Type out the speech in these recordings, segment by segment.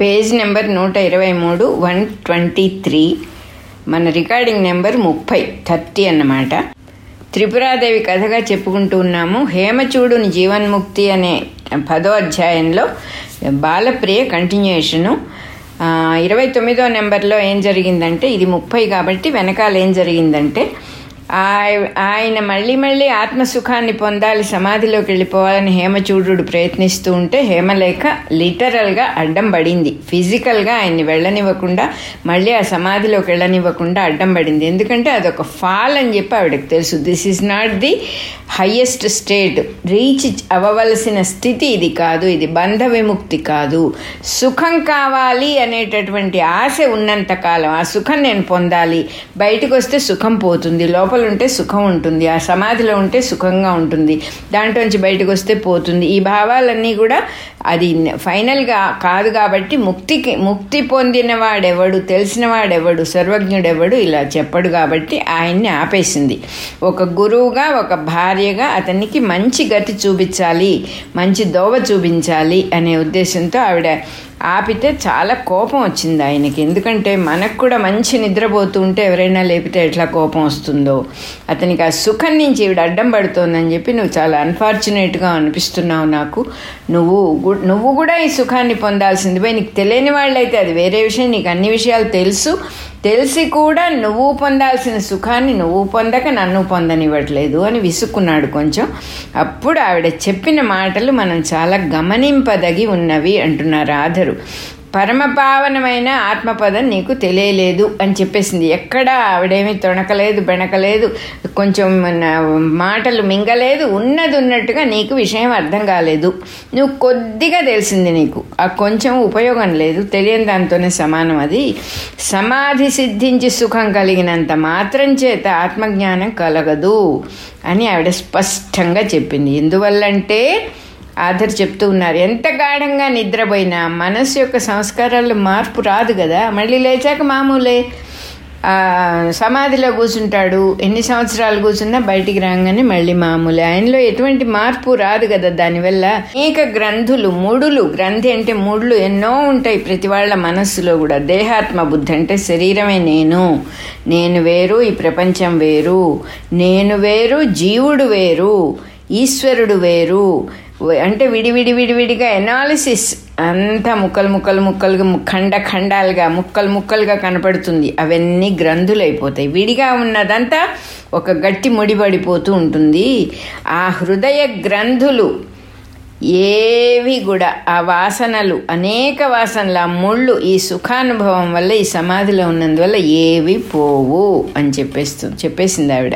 Page number నూట ఇరవై మూడు వన్ ట్వంటీ త్రీ. మన రికార్డింగ్ నెంబర్ ముప్పై థర్టీ అన్నమాట. త్రిపురాదేవి కథగా చెప్పుకుంటూ ఉన్నాము. హేమచూడుని జీవన్ముక్తి అనే పదో అధ్యాయంలో బాలప్రియ కంటిన్యూషను ఇరవై తొమ్మిదో నెంబర్లో ఏం జరిగిందంటే ఇది ముప్పై కాబట్టి వెనకాల ఏం జరిగిందంటే ఆయన మళ్ళీ మళ్ళీ ఆత్మసుఖాన్ని పొందాలి సమాధిలోకి వెళ్ళిపోవాలని హేమచూడు ప్రయత్నిస్తూ ఉంటే హేమలేఖ లిటరల్గా అడ్డం పడింది. ఫిజికల్గా ఆయన్ని వెళ్ళనివ్వకుండా మళ్ళీ ఆ సమాధిలోకి వెళ్ళనివ్వకుండా అడ్డం పడింది. ఎందుకంటే అదొక ఫాల్ అని చెప్పి ఆవిడకి తెలుసు. This is not the highest state reach అవ్వవలసిన స్థితి ఇది కాదు. ఇది బంధ విముక్తి కాదు. సుఖం కావాలి అనేటటువంటి ఆశ ఉన్నంత కాలం ఆ సుఖం నేను పొందాలి. బయటకు వస్తే సుఖం పోతుంది. లోపల ఉంటే సుఖం ఉంటుంది ఆ సమాధిలో ఉంటే సుఖంగా ఉంటుంది. దాంట్లోంచి బయటకు వస్తే పోతుంది. ఈ భావాలన్నీ కూడా అది ఫైనల్గా కాదు కాబట్టి ముక్తికి ముక్తి పొందిన వాడెవడు తెలిసిన వాడెవడు సర్వజ్ఞుడెవడు ఇలా చెప్పడు కాబట్టి ఆయన్ని ఆపేసింది. ఒక గురువుగా ఒక భార్యగా అతనికి మంచి గతి చూపించాలి మంచి దోవ చూపించాలి అనే ఉద్దేశంతో ఆవిడ ఆపితే చాలా కోపం వచ్చింది ఆయనకి. ఎందుకంటే మనకు కూడా మంచి నిద్రపోతూ ఉంటే ఎవరైనా లేపితే ఎట్లా కోపం వస్తుందో. అతనికి ఆ సుఖం నుంచి ఈవిడ అడ్డం పడుతోందని చెప్పి నువ్వు చాలా అన్ఫార్చునేట్గా అనిపిస్తున్నావు నాకు. నువ్వు నువ్వు కూడా ఈ సుఖాన్ని పొందాల్సింది పోయి నీకు తెలియని వాళ్ళైతే అది వేరే విషయం నీకు అన్ని విషయాలు తెలుసు. తెలిసి కూడా నువ్వు పొందాల్సిన సుఖాన్ని నువ్వు పొందక నన్ను పొందనివ్వట్లేదు అని విసుక్కున్నాడు కొంచెం. అప్పుడు ఆవిడ చెప్పిన మాటలు మనం చాలా గమనింపదగి ఉన్నవి అంటున్నారు ఆధరు. పరమపావనమైన ఆత్మపదం నీకు తెలియలేదు అని చెప్పేసింది. ఎక్కడ ఆవిడేమీ తొణకలేదు బెణకలేదు కొంచెం మన మాటలు మింగలేదు ఉన్నది ఉన్నట్టుగా నీకు విషయం అర్థం కాలేదు. నువ్వు కొద్దిగా తెలిసింది నీకు. ఆ కొంచెం ఉపయోగం లేదు. తెలియని దాంతోనే సమానం అది. సమాధి సిద్ధించి సుఖం కలిగినంత మాత్రం చేత ఆత్మజ్ఞానం కలగదు అని ఆవిడ స్పష్టంగా చెప్పింది. ఎందువల్లంటే ఆధర్ చెప్తూ ఉన్నారు. ఎంత గాఢంగా నిద్రపోయినా మనసు యొక్క సంస్కారాల్లో మార్పు రాదు కదా. మళ్ళీ లేచాక మామూలే సమాధిలో కూర్చుంటాడు. ఎన్ని సంవత్సరాలు కూర్చున్నా బయటికి రాగానే మళ్ళీ మామూలే. ఆయనలో ఎటువంటి మార్పు రాదు కదా దానివల్ల. అనేక గ్రంథులు ముడులు గ్రంథి అంటే ముడులు ఎన్నో ఉంటాయి ప్రతి వాళ్ళ మనస్సులో కూడా. దేహాత్మ బుద్ధి అంటే శరీరమే నేను. నేను వేరు ఈ ప్రపంచం వేరు. నేను వేరు జీవుడు వేరు. ఈశ్వరుడు వేరు. అంటే విడివిడి విడివిడిగా ఎనాలిసిస్ అంతా ముక్కలు ముక్కలు ముక్కలుగా ఖండ ఖండాలుగా ముక్కలు ముక్కలుగా కనపడుతుంది. అవన్నీ గ్రంథులు అయిపోతాయి విడిగా ఉన్నదంతా ఒక గట్టి ముడిపడిపోతూ ఉంటుంది. ఆ హృదయ గ్రంథులు ఏవి కూడా ఆ వాసనలు అనేక వాసనలు ఆ ముళ్ళు ఈ సుఖానుభవం వల్ల ఈ సమాధిలో ఉన్నందువల్ల ఏవి పోవు అని చెప్పేస్తు చెప్పేసింది ఆవిడ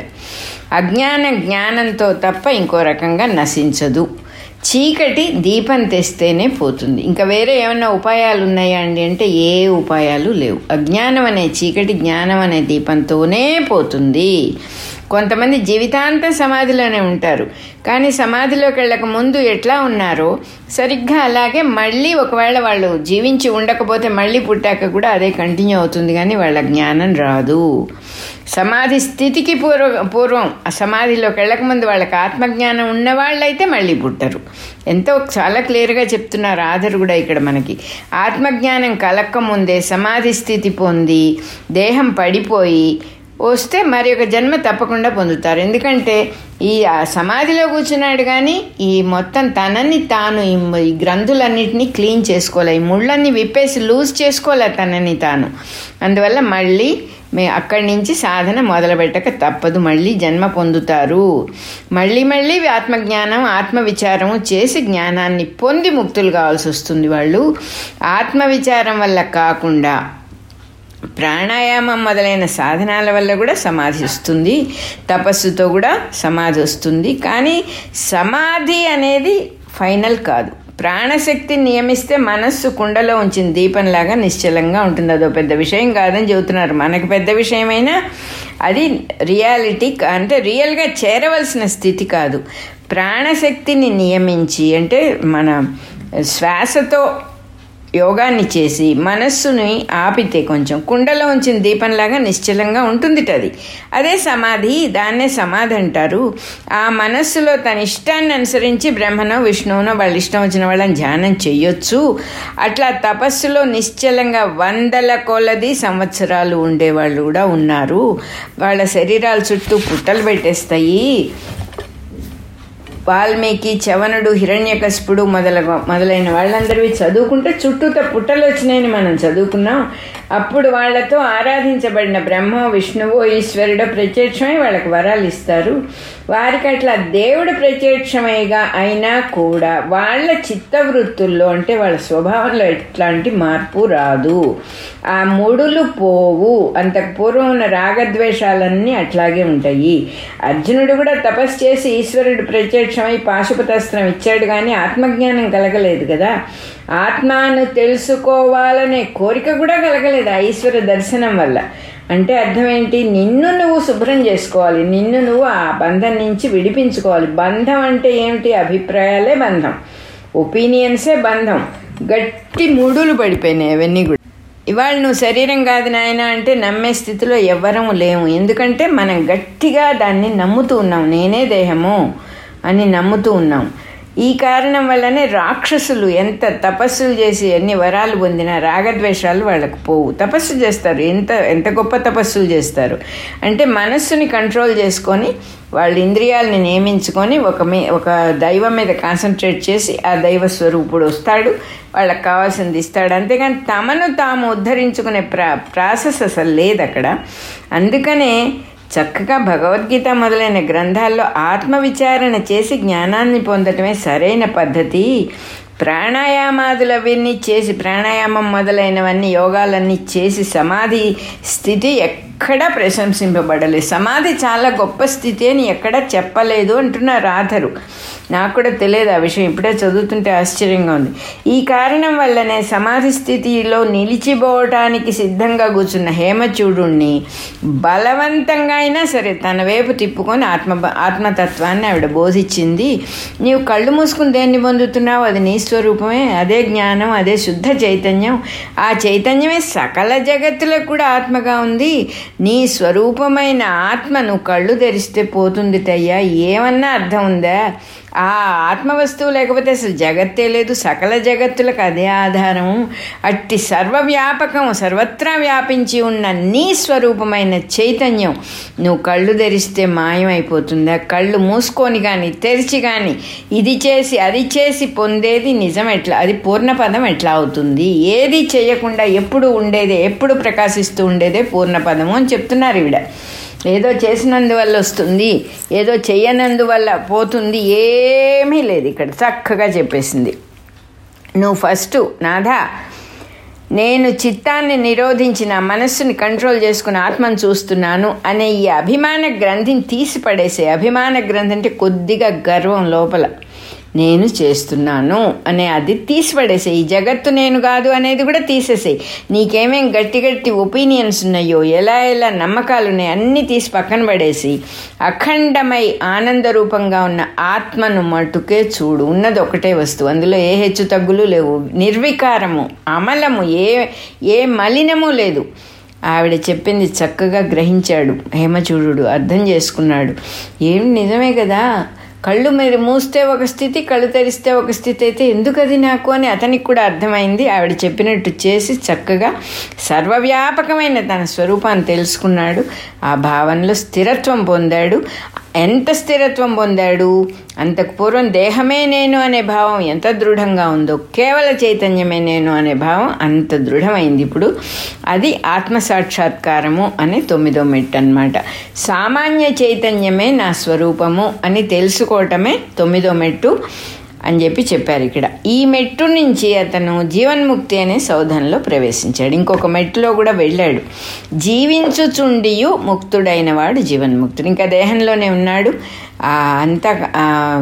అజ్ఞాన జ్ఞానంతో తప్ప ఇంకో రకంగా నశించదు. చీకటి దీపం తెస్తేనే పోతుంది. ఇంకా వేరే ఏమైనా ఉపాయాలు ఉన్నాయా అండి? అంటే ఏ ఉపాయాలు లేవు. అజ్ఞానం అనే చీకటి జ్ఞానం అనే దీపంతోనే పోతుంది. కొంతమంది జీవితాంతం సమాధిలోనే ఉంటారు. కానీ సమాధిలోకి వెళ్ళక ముందు ఎట్లా ఉన్నారో సరిగ్గా అలాగే మళ్ళీ ఒకవేళ వాళ్ళు జీవించి ఉండకపోతే మళ్ళీ పుట్టాక కూడా అదే కంటిన్యూ అవుతుంది. కానీ వాళ్ళ జ్ఞానం రాదు. సమాధి స్థితికి పూర్వ పూర్వం ఆ సమాధిలోకి వెళ్ళకముందు వాళ్ళకి ఆత్మజ్ఞానం ఉన్నవాళ్ళైతే మళ్ళీ పుట్టరు. ఎంతో చాలా క్లియర్గా చెప్తున్నారు ఆధర్ కూడా ఇక్కడ మనకి ఆత్మజ్ఞానం కలక్కముందే సమాధి స్థితి పొంది దేహం పడిపోయి వస్తే మరి ఒక జన్మ తప్పకుండా పొందుతారు. ఎందుకంటే ఈ ఆ సమాధిలో కూర్చున్నాడు కానీ ఈ మొత్తం తనని తాను ఈ గ్రంథులన్నింటినీ క్లీన్ చేసుకోలే ఈ ముళ్ళన్నీ విప్పేసి లూజ్ చేసుకోలే తనని తాను. అందువల్ల మళ్ళీ మే అక్కడి నుంచి సాధన మొదలుపెట్టక తప్పదు. మళ్ళీ జన్మ పొందుతారు. మళ్ళీ మళ్ళీ ఆత్మజ్ఞానం ఆత్మవిచారము చేసి జ్ఞానాన్ని పొంది ముక్తులు కావాల్సి వస్తుంది వాళ్ళు. ఆత్మవిచారం వల్ల కాకుండా ప్రాణాయామం మొదలైన సాధనాల వల్ల కూడా సమాధి వస్తుంది. తపస్సుతో కూడా సమాధి వస్తుంది. కానీ సమాధి అనేది ఫైనల్ కాదు. ప్రాణశక్తిని నియమిస్తే మనస్సు కుండలో ఉంచిన దీపంలాగా నిశ్చలంగా ఉంటుంది. అదో పెద్ద విషయం కాదని చెబుతున్నారు. మనకు పెద్ద విషయమైనా అది రియాలిటీ అంటే రియల్గా చేరవలసిన స్థితి కాదు. ప్రాణశక్తిని నియమించి అంటే మన శ్వాసతో యోగాన్ని చేసి మనస్సుని ఆపితే కొంచెం కుండలో ఉంచిన దీపంలాగా నిశ్చలంగా ఉంటుంది అది అదే సమాధి దాన్నే సమాధి అంటారు. ఆ మనస్సులో తన ఇష్టాన్ని అనుసరించి బ్రహ్మనో విష్ణువునో వాళ్ళ ఇష్టం వచ్చిన వాళ్ళని ధ్యానం చేయొచ్చు. అట్లా తపస్సులో నిశ్చలంగా వందల కొలది సంవత్సరాలు ఉండేవాళ్ళు కూడా ఉన్నారు. వాళ్ళ శరీరాల చుట్టూ పుట్టలు పెట్టేస్తాయి. వాల్మీకి చవనుడు హిరణ్యకశిపుడు మొదల మొదలైన వాళ్ళందరివి చదువుకుంటే చుట్టూత పుట్టలు వచ్చినాయని మనం చదువుకున్నాం. అప్పుడు వాళ్ళతో ఆరాధించబడిన బ్రహ్మ విష్ణువు ఈశ్వరుడు ప్రత్యక్షమై వాళ్ళకి వరాలు ఇస్తారు. వారికి అట్లా దేవుడు ప్రత్యక్షమైగా అయినా కూడా వాళ్ళ చిత్తవృత్తుల్లో అంటే వాళ్ళ స్వభావంలో ఎట్లాంటి మార్పు రాదు. ఆ ముడులు పోవు. అంతకు పూర్వం ఉన్న రాగద్వేషాలన్నీ అట్లాగే ఉంటాయి. అర్జునుడు కూడా తపస్సు చేసి ఈశ్వరుడు ప్రత్యక్షమై పాశుపతాస్త్రం ఇచ్చాడు కానీ ఆత్మజ్ఞానం కలగలేదు కదా. ఆత్మాను తెలుసుకోవాలనే కోరిక కూడా కలగలేదు ఈశ్వర దర్శనం వల్ల. అంటే అర్థమేంటి? నిన్ను నువ్వు శుభ్రం చేసుకోవాలి. నిన్ను నువ్వు ఆ బంధం నుంచి విడిపించుకోవాలి. బంధం అంటే ఏమిటి? అభిప్రాయాలే బంధం. ఒపీనియన్సే బంధం. గట్టి ముడులు పడిపోయినాయి అవన్నీ కూడా. ఇవాళ నువ్వు శరీరం కాదు నాయన అంటే నమ్మే స్థితిలో ఎవ్వరము లేము. ఎందుకంటే మనం గట్టిగా దాన్ని నమ్ముతూ ఉన్నాం. నేనే దేహము అని నమ్ముతూ ఉన్నాం. ఈ కారణం వల్లనే రాక్షసులు ఎంత తపస్సులు చేసి ఎన్ని వరాలు పొందినా రాగద్వేషాలు వాళ్ళకు పోవు. తపస్సు చేస్తారు. ఎంత ఎంత గొప్ప తపస్సులు చేస్తారు? అంటే మనస్సుని కంట్రోల్ చేసుకొని వాళ్ళ ఇంద్రియాలని నియమించుకొని ఒక మీ ఒక దైవం మీద కాన్సన్ట్రేట్ చేసి ఆ దైవ స్వరూపుడు వస్తాడు. వాళ్ళకి కావాల్సింది ఇస్తాడు. అంతేకాని తమను తాము ఉద్ధరించుకునే ప్రా ప్రాసెస్ అసలు లేదు అక్కడ అందుకనే చక్కగా భగవద్గీత మొదలైన గ్రంథాల్లో ఆత్మవిచారణ చేసి జ్ఞానాన్ని పొందటమే సరైన పద్ధతి. ప్రాణాయామాదులవన్నీ చేసి ప్రాణాయామం మొదలైనవన్నీ యోగాలన్నీ చేసి సమాధి స్థితి ఎక్కడా ప్రశంసింపబడలేదు. సమాధి చాలా గొప్ప స్థితి అని ఎక్కడా చెప్పలేదు అంటున్నారు ఆధరు. నాకు కూడా తెలియదు ఆ విషయం. ఇప్పుడే చదువుతుంటే ఆశ్చర్యంగా ఉంది. ఈ కారణం వల్లనే సమాధి స్థితిలో నిలిచిపోవటానికి సిద్ధంగా కూర్చున్న హేమచూడుణ్ణి బలవంతంగా అయినా సరే తన వైపు తిప్పుకొని ఆత్మ ఆత్మతత్వాన్ని ఆవిడ బోధించింది. నీవు కళ్ళు మూసుకుని దేన్ని పొందుతున్నావు? అది నీ స్వరూపమే అదే జ్ఞానం అదే శుద్ధ చైతన్యం. ఆ చైతన్యమే సకల జగత్తులకు కూడా ఆత్మగా ఉంది. నీ స్వరూపమైన ఆత్మ నువ్వు కళ్ళు తెరిస్తే పోతుంది తయ్యా. ఏమన్నా అర్థం ఉందా? ఆ ఆత్మ వస్తువు లేకపోతే అసలు జగత్తే లేదు. సకల జగత్తులకు అదే ఆధారం. అట్టి సర్వవ్యాపకం సర్వత్రా వ్యాపించి ఉన్న నీ స్వరూపమైన చైతన్యం నువ్వు కళ్ళు ధరిస్తే మాయమైపోతుందా? కళ్ళు మూసుకొని కానీ తెరిచి కానీ ఇది చేసి అది చేసి పొందేది నిజం ఎట్లా అది పూర్ణపదం ఎట్లా అవుతుంది? ఏది చేయకుండా ఎప్పుడు ఉండేదే ఎప్పుడు ప్రకాశిస్తూ ఉండేదే పూర్ణపదము అని చెప్తున్నారు ఈవిడ. ఏదో చేసినందువల్ల వస్తుంది ఏదో చేయనందువల్ల పోతుంది ఏమీ లేదు ఇక్కడ. చక్కగా చెప్పేసింది. నువ్వు ఫస్ట్ నాథా నేను చిత్తాన్ని నిరోధించిన మనస్సుని కంట్రోల్ చేసుకుని ఆత్మను చూస్తున్నాను అనే ఈ అభిమాన గ్రంథిని తీసిపడేసే అభిమాన గ్రంథి అంటే కొద్దిగా గర్వం లోపల. నేను చేస్తున్నాను అనే అది తీసిపడేసేయి. జగత్తు నేను కాదు అనేది కూడా తీసేసేయి. నీకేమేం గట్టి గట్టి ఒపీనియన్స్ ఉన్నాయో ఎలా ఎలా నమ్మకాలు ఉన్నాయో అన్నీ తీసి పక్కన పడేసి అఖండమై ఆనందరూపంగా ఉన్న ఆత్మను మటుకే చూడు. ఉన్నది ఒకటే వస్తువు. అందులో ఏ హెచ్చు తగ్గులు లేవు. నిర్వికారము అమలము ఏ ఏ మలినము లేదు. ఆవిడ చెప్పింది చక్కగా గ్రహించాడు హేమచూడు అర్థం చేసుకున్నాడు. ఏం నిజమే కదా? కళ్ళు మీరు మూస్తే ఒక స్థితి కళ్ళు తెరిస్తే ఒక స్థితి అయితే ఎందుకు అది నాకు అని అతనికి కూడా అర్థమైంది. ఆవిడ చెప్పినట్టు చేసి చక్కగా సర్వవ్యాపకమైన తన స్వరూపాన్ని తెలుసుకున్నాడు. ఆ భావనలో స్థిరత్వం పొందాడు. ఎంత స్థిరత్వం పొందాడు? అంతకు పూర్వం దేహమే నేను అనే భావం ఎంత దృఢంగా ఉందో కేవల చైతన్యమే నేను అనే భావం అంత దృఢమైంది. ఇప్పుడు అది ఆత్మసాక్షాత్కారము అనే తొమ్మిదో మెట్టు అనమాట సామాన్య చైతన్యమే నా స్వరూపము అని తెలుసుకోవటమే తొమ్మిదో మెట్టు. అని చెప్పి చెప్పారు ఇక్కడ. ఈ మెట్టు నుంచి అతను జీవన్ముక్తి అనే సౌధంలో ప్రవేశించాడు. ఇంకొక మెట్టులో కూడా వెళ్ళాడు. జీవించుచుండియు ముక్తుడైన వాడు జీవన్ముక్తుడు. ఇంకా దేహంలోనే ఉన్నాడు. అంత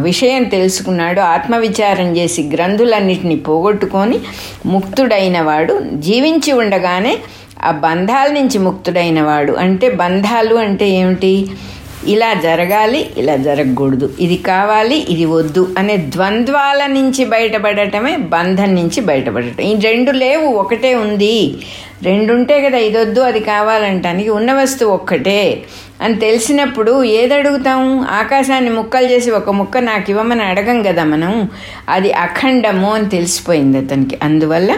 విషయం తెలుసుకున్నాడు. ఆత్మవిచారం చేసి గ్రంథులన్నిటిని పోగొట్టుకొని ముక్తుడైన వాడు జీవించి ఉండగానే ఆ బంధాల నుంచి ముక్తుడైన వాడు. అంటే బంధాలు అంటే ఏమిటి? ఇలా జరగాలి ఇలా జరగకూడదు. ఇది కావాలి ఇది వద్దు అనే ద్వంద్వాల నుంచి బయటపడటమే బంధం నుంచి బయటపడటం. ఈ రెండు లేవు ఒకటే ఉంది. రెండు ఉంటే కదా ఇది వద్దు అది కావాలంటానికి ఉన్న వస్తువు ఒక్కటే. అని తెలిసినప్పుడు ఏది అడుగుతాం ఆకాశాన్ని ముక్కలు చేసి ఒక ముక్క నాకు ఇవ్వమని అడగం కదా మనం. అది అఖండము అని తెలిసిపోయింది అతనికి. అందువల్ల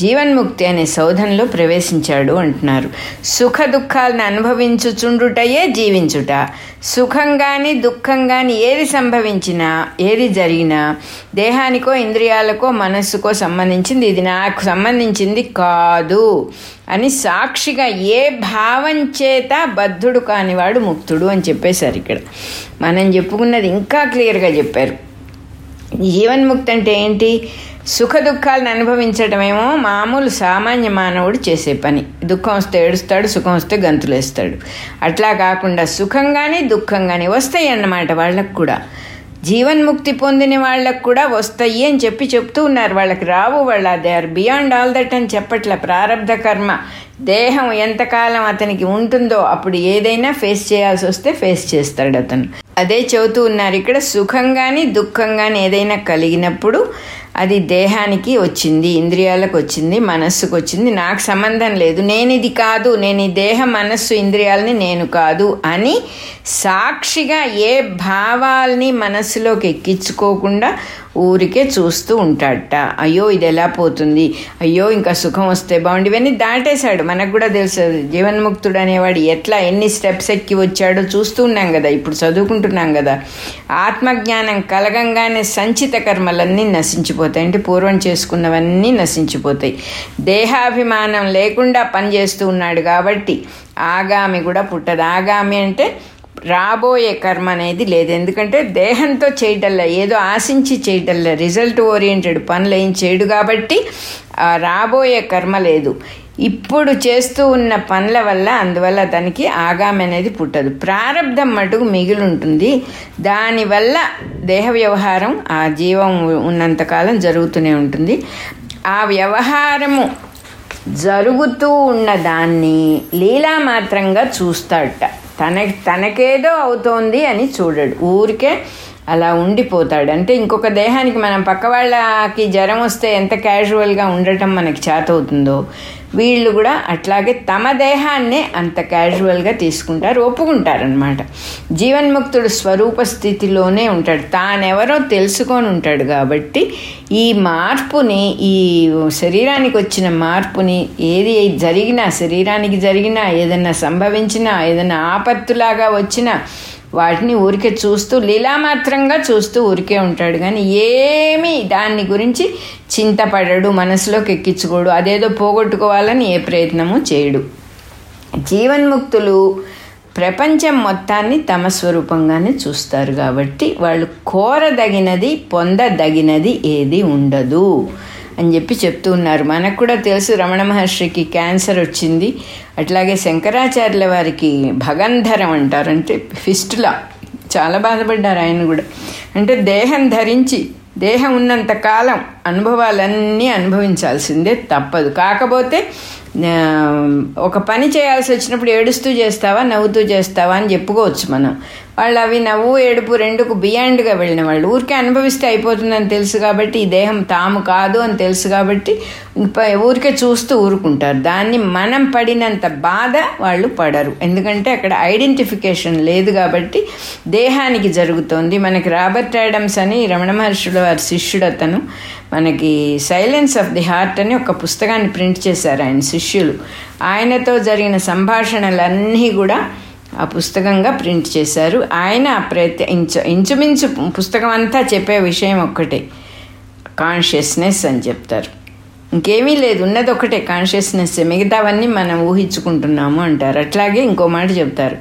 జీవన్ముక్తి అనే సౌధంలో ప్రవేశించాడు అంటున్నారు. సుఖ దుఃఖాలను అనుభవించుచుండుటయే జీవించుట. సుఖం కానీ దుఃఖం కానీ ఏది సంభవించినా ఏది జరిగినా దేహానికో ఇంద్రియాలకో మనస్సుకో సంబంధించింది ఇది నాకు సంబంధించింది కాదు అని సాక్షిగా ఏ భావం చేత బద్ధుడు కానివాడు ముక్తుడు అని చెప్పేశారు ఇక్కడ. మనం చెప్పుకున్నది ఇంకా క్లియర్గా చెప్పారు. జీవన్ముక్తి అంటే ఏంటి? సుఖ దుఃఖాలను అనుభవించడమేమో మామూలు సామాన్య మానవుడు చేసే పని. దుఃఖం వస్తే ఏడుస్తాడు సుఖం వస్తే గంతులేస్తాడు. అట్లా కాకుండా సుఖంగానే దుఃఖంగానే వస్తాయి అన్నమాట వాళ్ళకు కూడా. జీవన్ముక్తి పొందిన వాళ్ళకు కూడా వస్తాయి అని చెప్పి చెప్తూ ఉన్నారు. వాళ్ళకి రావు వాళ్ళ. They are beyond all that అని చెప్పట్ల ప్రారంధ కర్మ. దేహం ఎంతకాలం అతనికి ఉంటుందో అప్పుడు ఏదైనా ఫేస్ చేయాల్సి వస్తే ఫేస్ చేస్తాడు అతను. అదే చెబుతూ ఉన్నారు. ఇక్కడ సుఖంగాని దుఃఖంగాని ఏదైనా కలిగినప్పుడు అది దేహానికి వచ్చింది ఇంద్రియాలకు వచ్చింది మనస్సుకు వచ్చింది. నాకు సంబంధం లేదు. నేను ఇది కాదు. నేను ఈ దేహ మనస్సు ఇంద్రియాలని నేను కాదు అని సాక్షిగా ఏ భావాల్ని మనస్సులోకి ఎక్కించుకోకుండా ఊరికే చూస్తూ ఉంటాడట. అయ్యో ఇది ఎలా పోతుంది? అయ్యో ఇంకా సుఖం వస్తే బాగుండి. ఇవన్నీ దాటేశాడు. మనకు కూడా తెలుసు జీవన్ముక్తుడు అనేవాడు ఎట్లా ఎన్ని స్టెప్స్ ఎక్కి వచ్చాడో చూస్తూ ఉన్నాం కదా. ఇప్పుడు చదువుకుంటున్నాం కదా. ఆత్మజ్ఞానం కలగంగానే సంచిత కర్మలన్నీ నశించిపోతాయి. అంటే పూర్వం చేసుకున్నవన్నీ నశించిపోతాయి. దేహాభిమానం లేకుండా పనిచేస్తూ ఉన్నాడు కాబట్టి ఆగామి కూడా పుట్టదు. ఆగామి అంటే రాబోయే కర్మ అనేది లేదు. ఎందుకంటే దేహంతో చేయటల్లా ఏదో ఆశించి చేయటల్లా రిజల్ట్ ఓరియంటెడ్ పనులు ఏం చేయడు కాబట్టి రాబోయే కర్మ లేదు. ఇప్పుడు చేస్తూ ఉన్న పనుల వల్ల అందువల్ల అతనికి ఆగామి అనేది పుట్టదు. ప్రారంధం మటుకు మిగిలి ఉంటుంది దానివల్ల దేహ వ్యవహారం ఆ జీవం ఉన్నంతకాలం జరుగుతూనే ఉంటుంది. ఆ వ్యవహారము జరుగుతూ ఉన్న దాన్ని లీలామాత్రంగా చూస్తాడట. తన తనకేదో అవుతోంది అని చూడడు. ఊరికే అలా ఉండిపోతాడు. అంటే ఇంకొక దేహానికి మనం పక్క వాళ్ళకి జ్వరం వస్తే ఎంత క్యాజువల్గా ఉండటం మనకి చేతవుతుందో వీళ్ళు కూడా అట్లాగే తమ దేహాన్నే అంత క్యాజువల్గా తీసుకుంటారు ఒప్పుకుంటారనమాట జీవన్ముక్తుడు స్వరూప స్థితిలోనే ఉంటాడు. తానెవరో తెలుసుకొని ఉంటాడు కాబట్టి ఈ మార్పుని ఈ శరీరానికి వచ్చిన మార్పుని ఏది జరిగినా శరీరానికి జరిగినా ఏదైనా సంభవించినా ఏదైనా ఆపత్తులాగా వచ్చినా వాటిని ఊరికే చూస్తూ లీలామాత్రంగా చూస్తూ ఊరికే ఉంటాడు. కానీ ఏమీ దాన్ని గురించి చింతపడడు మనసులోకి ఎక్కించుకోడు. అదేదో పోగొట్టుకోవాలని ఏ ప్రయత్నము చేయడు. జీవన్ముక్తులు ప్రపంచం మొత్తాన్ని తమ స్వరూపంగానే చూస్తారు కాబట్టి వాళ్ళు కోరదగినది పొందదగినది ఏది ఉండదు అని చెప్పి చెప్తూ ఉన్నారు. మనకు కూడా తెలుసు రమణ మహర్షికి క్యాన్సర్ వచ్చింది. అట్లాగే శంకరాచార్యుల వారికి భగంధరం అంటారు. అంటే ఫిస్టులా. చాలా బాధపడ్డారు ఆయన కూడా. అంటే దేహం ధరించి దేహం ఉన్నంత కాలం అనుభవాలన్నీ అనుభవించాల్సిందే తప్పదు. కాకపోతే ఒక పని చేయాల్సి వచ్చినప్పుడు ఏడుస్తూ చేస్తావా నవ్వుతూ చేస్తావా అని చెప్పుకోవచ్చు మనం. వాళ్ళు అవి నవ్వు ఏడుపు రెండుకు బియాండ్గా వెళ్ళిన వాళ్ళు. ఊరికే అనుభవిస్తే అయిపోతుందని తెలుసు కాబట్టి ఈ దేహం తాము కాదు అని తెలుసు కాబట్టి ఊరికే చూస్తూ ఊరుకుంటారు. దాన్ని మనం పడినంత బాధ వాళ్ళు పడరు. ఎందుకంటే అక్కడ ఐడెంటిఫికేషన్ లేదు కాబట్టి దేహానికి జరుగుతోంది. మనకి రాబర్ట్ యాడమ్స్ అని రమణ మహర్షుల వారి శిష్యుడు అతను. మనకి సైలెన్స్ ఆఫ్ ది హార్ట్ అని ఒక పుస్తకాన్ని ప్రింట్ చేశారు ఆయన శిష్యులు. ఆయనతో జరిగిన సంభాషణలన్నీ కూడా ఆ పుస్తకంగా ప్రింట్ చేశారు. ఆయన ప్రతి ఇంచు ఇంచుమించు పుస్తకం అంతా చెప్పే విషయం ఒక్కటే. కాన్షియస్నెస్ అని చెప్తారు. ఇంకేమీ లేదు ఉన్నది ఒకటే కాన్షియస్నెస్ మిగతావన్నీ మనం ఊహించుకుంటున్నాము అంటారు. అట్లాగే ఇంకో మాట చెప్తారు.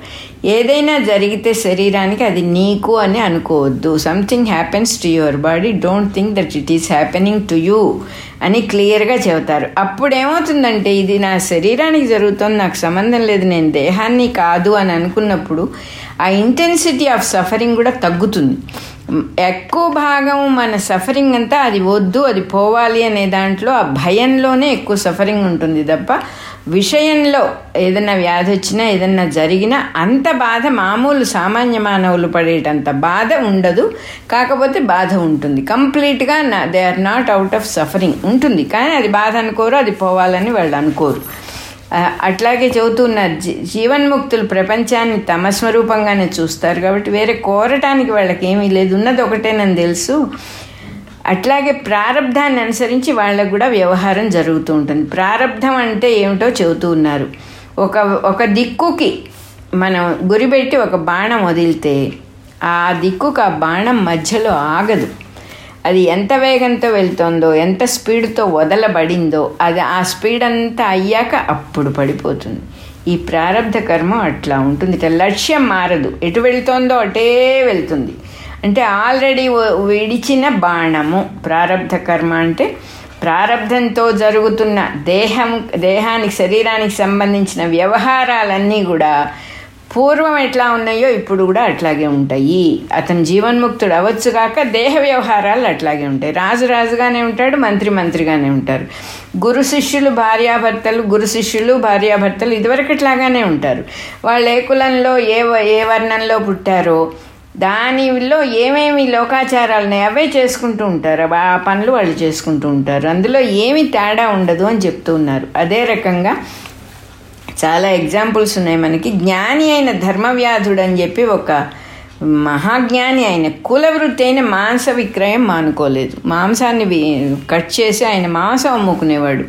ఏదైనా జరిగితే శరీరానికి అది నీకు అని అనుకోవద్దు. Something happens to your body don't think that it is happening to you అని క్లియర్గా చెబుతారు. అప్పుడు ఏమవుతుందంటే ఇది నా శరీరానికి జరుగుతుంది నాకు సంబంధం లేదు నేను దేహాన్ని కాదు అని అనుకున్నప్పుడు ఆ ఇంటెన్సిటీ ఆఫ్ సఫరింగ్ కూడా తగ్గుతుంది. ఎక్కువ భాగం మన సఫరింగ్ అంతా అది వద్దు అది పోవాలి అనే దాంట్లో ఆ భయంలోనే ఎక్కువ సఫరింగ్ ఉంటుంది తప్ప విషయంలో ఏదైనా వ్యాధి వచ్చినా ఏదన్నా జరిగినా అంత బాధ మామూలు సామాన్య మానవులు పడేటంత బాధ ఉండదు. కాకపోతే బాధ ఉంటుంది. కంప్లీట్గా they are not out of suffering ఉంటుంది. కానీ అది బాధ అనుకోరు అది పోవాలని వాళ్ళు అనుకోరు. అట్లాగే చెబుతున్నారు జీ- జీవన్ముక్తులు ప్రపంచాన్ని తమ స్వరూపంగానే చూస్తారు కాబట్టి వేరే కోరటానికి వాళ్ళకి ఏమీ లేదు. ఉన్నది ఒకటేనని తెలుసు. అట్లాగే ప్రారంధాన్ని అనుసరించి వాళ్ళకు కూడా వ్యవహారం జరుగుతూ ఉంటుంది. ప్రారంధం అంటే ఏమిటో చెబుతూ ఉన్నారు. ఒక ఒక దిక్కుకి మనం గురిపెట్టి ఒక బాణం వదిలితే ఆ దిక్కుకు ఆ బాణం మధ్యలో ఆగదు. అది ఎంత వేగంతో వెళ్తుందో ఎంత స్పీడ్తో వదలబడిందో అది ఆ స్పీడ్ అంతా అయ్యాక అప్పుడు పడిపోతుంది. ఈ ప్రారంధ కర్మ అట్లా ఉంటుంది. లక్ష్యం మారదు. ఎటు వెళ్తోందో అటే వెళ్తుంది. అంటే ఆల్రెడీ విడిచిన బాణము. ప్రారంధ కర్మ అంటే ప్రారంధంతో జరుగుతున్న దేహం దేహానికి శరీరానికి సంబంధించిన వ్యవహారాలన్నీ కూడా పూర్వం ఎట్లా ఉన్నాయో ఇప్పుడు కూడా అట్లాగే ఉంటాయి. అతను జీవన్ముక్తుడు అవ్వచ్చు కాక దేహ వ్యవహారాలు అట్లాగే ఉంటాయి. రాజు రాజుగానే ఉంటాడు మంత్రి మంత్రిగానే ఉంటారు. గురు శిష్యులు భార్యాభర్తలు గురు శిష్యులు భార్యాభర్తలు ఇదివరకు ఇట్లాగానే ఉంటారు. వాళ్ళు ఏ కులంలో ఏ వ- ఏ వర్ణంలో పుట్టారో దానిలో ఏమేమి లోకాచారాలు ఉన్నాయి అవే చేసుకుంటూ ఉంటారు. ఆ పనులు వాళ్ళు చేసుకుంటూ ఉంటారు. అందులో ఏమి తేడా ఉండదు అని చెప్తూ ఉన్నారు. అదే రకంగా చాలా ఎగ్జాంపుల్స్ ఉన్నాయి. మనకి జ్ఞాని అయిన ధర్మవ్యాధుడు అని చెప్పి ఒక మహాజ్ఞాని ఆయన కులవృత్తి అయిన మాంస విక్రయం మానుకోలేదు. మాంసాన్ని వి- కట్ చేసి ఆయన మాంసం అమ్ముకునేవాడు.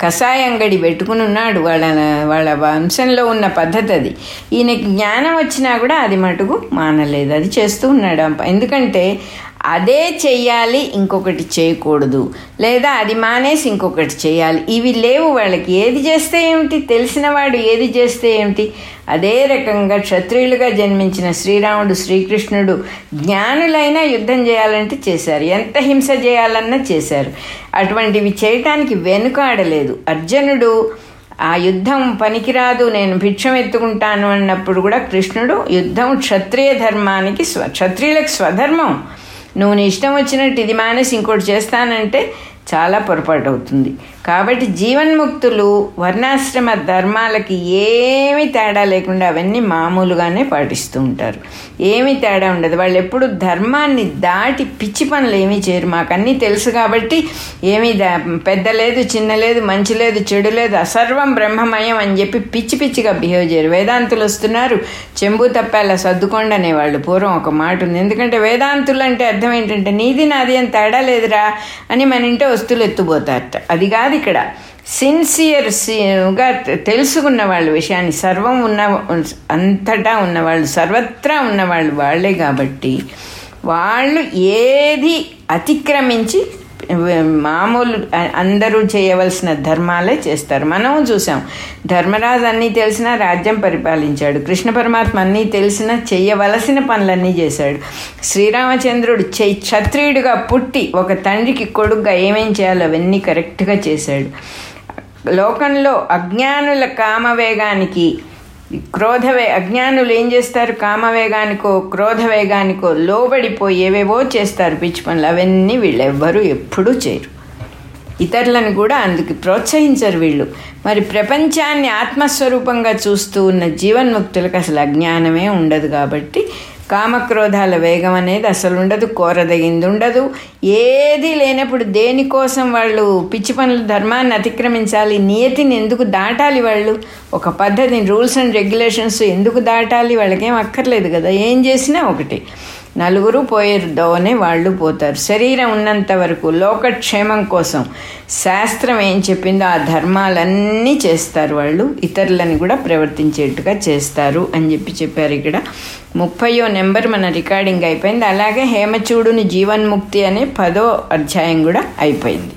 కషాయ అంగడి పెట్టుకుని ఉన్నాడు. వాళ్ళ వాళ్ళ వంశంలో ఉన్న పద్ధతి అది. ఈయనకి జ్ఞానం వచ్చినా కూడా అది మటుకు మానలేదు. అది చేస్తూ ఉన్నాడు. ఎందుకంటే అదే చెయ్యాలి ఇంకొకటి చేయకూడదు. లేదా అది మానేసి ఇంకొకటి చేయాలి ఇవి లేవు వాళ్ళకి. ఏది చేస్తే ఏమిటి? తెలిసిన వాడు ఏది చేస్తే ఏమిటి? అదే రకంగా క్షత్రియులుగా జన్మించిన శ్రీరాముడు శ్రీకృష్ణుడు జ్ఞానులైనా యుద్ధం చేయాలంటే చేశారు. ఎంత హింస చేయాలన్నా చేశారు. అటువంటివి చేయటానికి వెనుకాడలేదు అర్జునుడు ఆ యుద్ధం పనికిరాదు నేను భిక్షం ఎత్తుకుంటాను అన్నప్పుడు కూడా కృష్ణుడు యుద్ధం క్షత్రియ ధర్మానికి స్వ క్షత్రియులకు స్వధర్మం. నువ్వు నీ ఇష్టం వచ్చినట్టు ఇది మానేసి ఇంకోటి చేస్తానంటే చాలా పొరపాటు అవుతుంది. కాబట్టి జీవన్ముక్తులు వర్ణాశ్రమ ధర్మాలకి ఏమి తేడా లేకుండా అవన్నీ మామూలుగానే పాటిస్తూ ఉంటారు. ఏమి తేడా ఉండదు. వాళ్ళు ఎప్పుడు ధర్మాన్ని దాటి పిచ్చి పనులు ఏమీ చేయరు. మాకు అన్నీ తెలుసు కాబట్టి ఏమీ దా- పెద్ద లేదు చిన్న లేదు మంచి లేదు చెడు లేదు అసర్వం బ్రహ్మమయం అని చెప్పి పిచ్చి పిచ్చిగా బిహేవ్ చేయరు. వేదాంతులు వస్తున్నారు. చెంబు తప్పాల సర్దుకోండి అనేవాళ్ళు. పూర్వం ఒక మాట ఉంది. ఎందుకంటే వేదాంతులు అంటే అర్థం ఏంటంటే నీది నాది అని తేడా లేదురా అని మన ఇంటే వస్తువులు ఎత్తుపోతారట. అది కాదు ఇక్కడ సిన్సియర్గా తెలుసుకున్న వాళ్ళ విషయాన్ని సర్వం ఉన్న అంతటా ఉన్నవాళ్ళు సర్వత్రా ఉన్నవాళ్ళు వాళ్ళే కాబట్టి వాళ్ళు ఏది అతిక్రమించి మామూలు అందరూ చేయవలసిన ధర్మాలే చేస్తారు. మనం చూసాం ధర్మరాజు అన్నీ తెలిసినా రాజ్యం పరిపాలించాడు. కృష్ణ పరమాత్మ అన్నీ తెలిసినా చేయవలసిన పనులన్నీ చేశాడు. శ్రీరామచంద్రుడు చె క్షత్రియుడిగా పుట్టి ఒక తండ్రికి కొడుగ్గా ఏమేం చేయాలో అవన్నీ కరెక్ట్గా చేశాడు. లోకంలో అజ్ఞానుల కామవేగానికి క్రోధవే అజ్ఞానులు ఏం చేస్తారు? కామవేగానికో క్రోధవేగానికో లోబడిపోయి ఏవేవో చేస్తారు పిచ్చి పనులు. అవన్నీ వీళ్ళు ఎవ్వరూ ఎప్పుడూ చేయరు. ఇతరులను కూడా అందుకు ప్రోత్సహించరు వీళ్ళు. మరి ప్రపంచాన్ని ఆత్మస్వరూపంగా చూస్తూ ఉన్న జీవన్ముక్తులకు అసలు అజ్ఞానమే ఉండదు కాబట్టి కామక్రోధాల వేగం అనేది అసలు ఉండదు కోరదగింది ఉండదు ఏది లేనప్పుడు దేనికోసం వాళ్ళు పిచ్చి పనులు ధర్మాన్ని అతిక్రమించాలి? నియతిని ఎందుకు దాటాలి వాళ్ళు? ఒక పద్ధతిని రూల్స్ అండ్ రెగ్యులేషన్స్ ఎందుకు దాటాలి? వాళ్ళకేం అక్కర్లేదు కదా? ఏం చేసినా ఒకటి. నలుగురు పోయేదోనే వాళ్ళు పోతారు. శరీరం ఉన్నంత వరకు లోకక్షేమం కోసం శాస్త్రం ఏం చెప్పిందో ఆ ధర్మాలన్నీ చేస్తారు వాళ్ళు. ఇతరులని కూడా ప్రవర్తించేట్టుగా చేస్తారు అని చెప్పి చెప్పారు ఇక్కడ. ముప్పయో నెంబర్ మన రికార్డింగ్ అయిపోయింది. అలాగే హేమచూడుని జీవన్ముక్తి అనే పదో అధ్యాయం కూడా అయిపోయింది.